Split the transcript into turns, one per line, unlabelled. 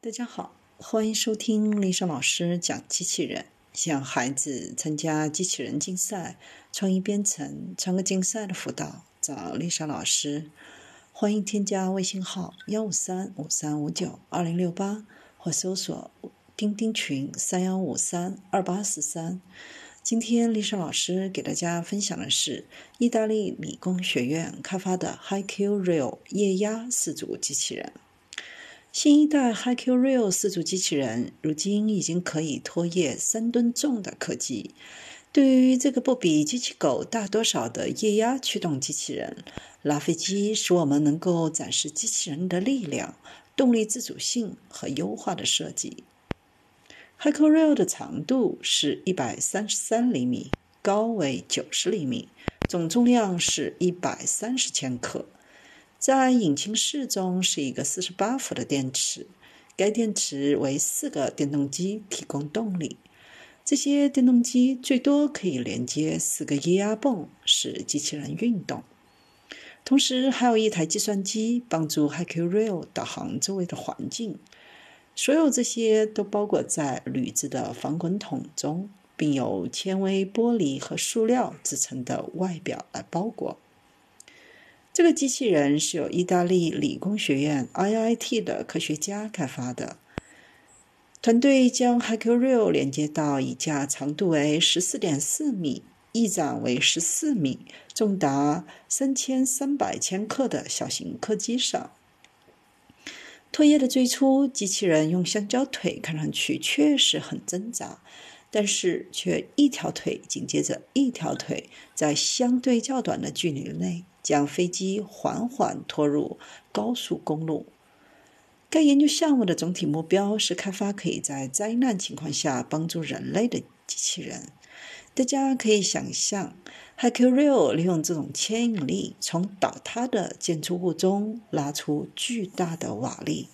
大家好，欢迎收听丽莎老师讲机器人。向孩子参加机器人竞赛、创意编程、创客竞赛的辅导，找丽莎老师。欢迎添加微信号幺五三五三五九二零六八，或搜索钉钉群三幺五三二八四三。今天丽莎老师给大家分享的是意大利理工学院开发的 HiQ Real 液压四足机器人。新一代 HiQ Real 四足机器人如今已经可以拖曳三吨重的客机。对于这个不比机器狗大多少的液压驱动机器人，拉飞机使我们能够展示机器人的力量、动力自主性和优化的设计。HiQ Real 的长度是一百三十三厘米，高为九十厘米，总重量是一百三十千克。在引擎室中是一个四十八伏的电池，该电池为四个电动机提供动力。这些电动机最多可以连接四个液压泵，使机器人运动。同时，还有一台计算机帮助 HiQ Real 导航周围的环境。所有这些都包裹在铝制的防滚筒中，并由纤维、玻璃和塑料制成的外表来包裹。这个机器人是由意大利理工学院 IIT 的科学家开发的。团队将 HiQ Real 连接到一架长度为十四点四米、翼展为十四米、重达三千三百千克的小型客机上。拖曳的最初，机器人用香蕉腿看上去确实很挣扎，但是却一条腿紧接着一条腿，在相对较短的距离内。将飞机缓缓拖入高速公路。该研究项目的总体目标是开发可以在灾难情况下帮助人类的机器人。大家可以想象，HiQ Real 利用这种牵引力，从倒塌的建筑物中拉出巨大的瓦砾。